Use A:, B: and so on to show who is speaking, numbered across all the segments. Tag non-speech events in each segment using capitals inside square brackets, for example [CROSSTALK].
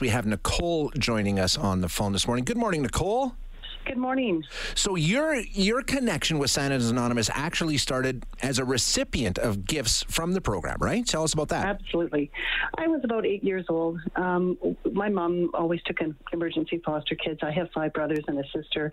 A: We have Nicole joining us on the phone this morning. Good morning, Nicole.
B: Good morning.
A: So your your connection with Santa's Anonymous actually started as a recipient of gifts from the program, right? Tell us about that.
B: Absolutely. I was about eight years old. Um, my mom always took in emergency foster kids. I have five brothers and a sister,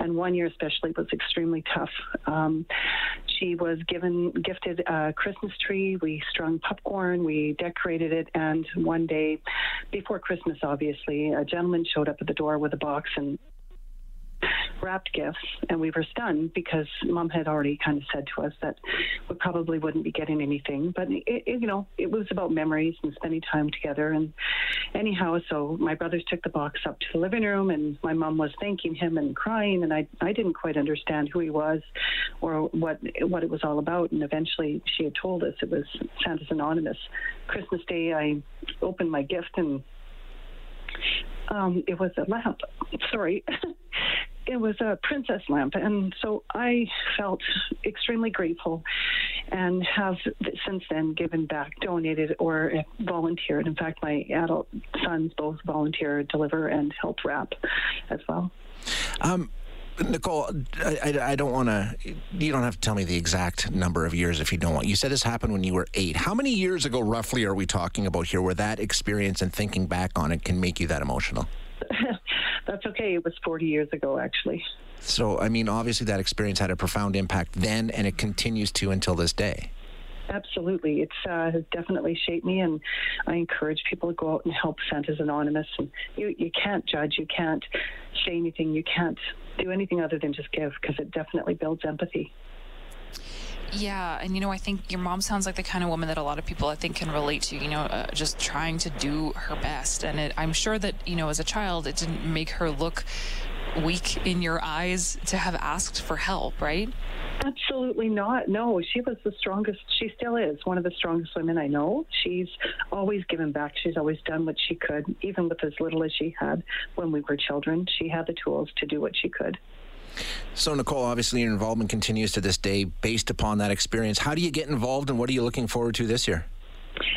B: and one year especially was extremely tough. Um, she was given gifted a Christmas tree. We strung popcorn. We decorated it, and one day, before Christmas, obviously, a gentleman showed up at the door with a box and wrapped gifts, and we were stunned because mom had already kind of said to us that we probably wouldn't be getting anything. But it, it, you know, it was about memories and spending time together. And anyhow, so my brothers took the box up to the living room, and my mom was thanking him and crying, and I I didn't quite understand who he was or what what it was all about. And eventually, she had told us it was Santa's Anonymous. Christmas Day, I opened my gift and. Um, it was a lamp. [LAUGHS] Sorry. [LAUGHS] it was a princess lamp. And so I felt extremely grateful and have since then given back, donated, or volunteered. In fact, my adult sons both volunteer, deliver, and help wrap as well.
A: Um, Nicole, I, I, don't want to. You don't have to tell me the exact number of years if you don't want. You said this happened when you were eight. How many years ago, roughly, are we talking about here, where that experience and thinking back on it can make you that emotional? [LAUGHS]
B: That's okay. It was 40 years ago, actually.
A: So, I mean, obviously, that experience had a profound impact then, and it continues to until this day.
B: Absolutely, it's uh, has definitely shaped me, and I encourage people to go out and help Santa's Anonymous. And you you can't judge, you can't say anything, you can't do anything other than just give because it definitely builds empathy.
C: Yeah, and you know, I think your mom sounds like the kind of woman that a lot of people I think can relate to. You know, uh, just trying to do her best, and it, I'm sure that you know, as a child, it didn't make her look weak in your eyes to have asked for help, right?
B: Absolutely not. No, she was the strongest. She still is one of the strongest women I know. She's always given back. She's always done what she could, even with as little as she had when we were children. She had the tools to do what she could.
A: So, Nicole, obviously your involvement continues to this day based upon that experience. How do you get involved and what are you looking forward to this year?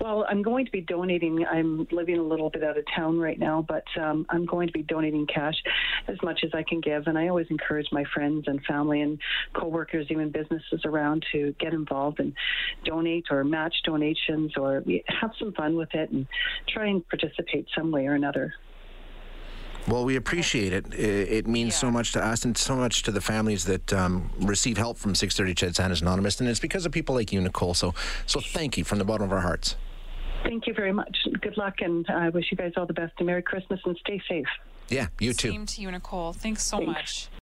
B: Well, I'm going to be donating. I'm living a little bit out of town right now, but um, I'm going to be donating cash as much as I can give. And I always encourage my friends and family and coworkers, even businesses around, to get involved and donate or match donations or have some fun with it and try and participate some way or another.
A: Well, we appreciate it. It, means yeah. so much to us and so much to the families that um, receive help from 630 CHED Santa's Anonymous, and it's because of people like you, Nicole. So, so thank you from the bottom of our hearts.
B: Thank you very much. Good luck, and I wish you guys all the best. And Merry Christmas, and stay safe.
A: Yeah, you too.
C: Same to you, Nicole. Thanks so Thanks. much.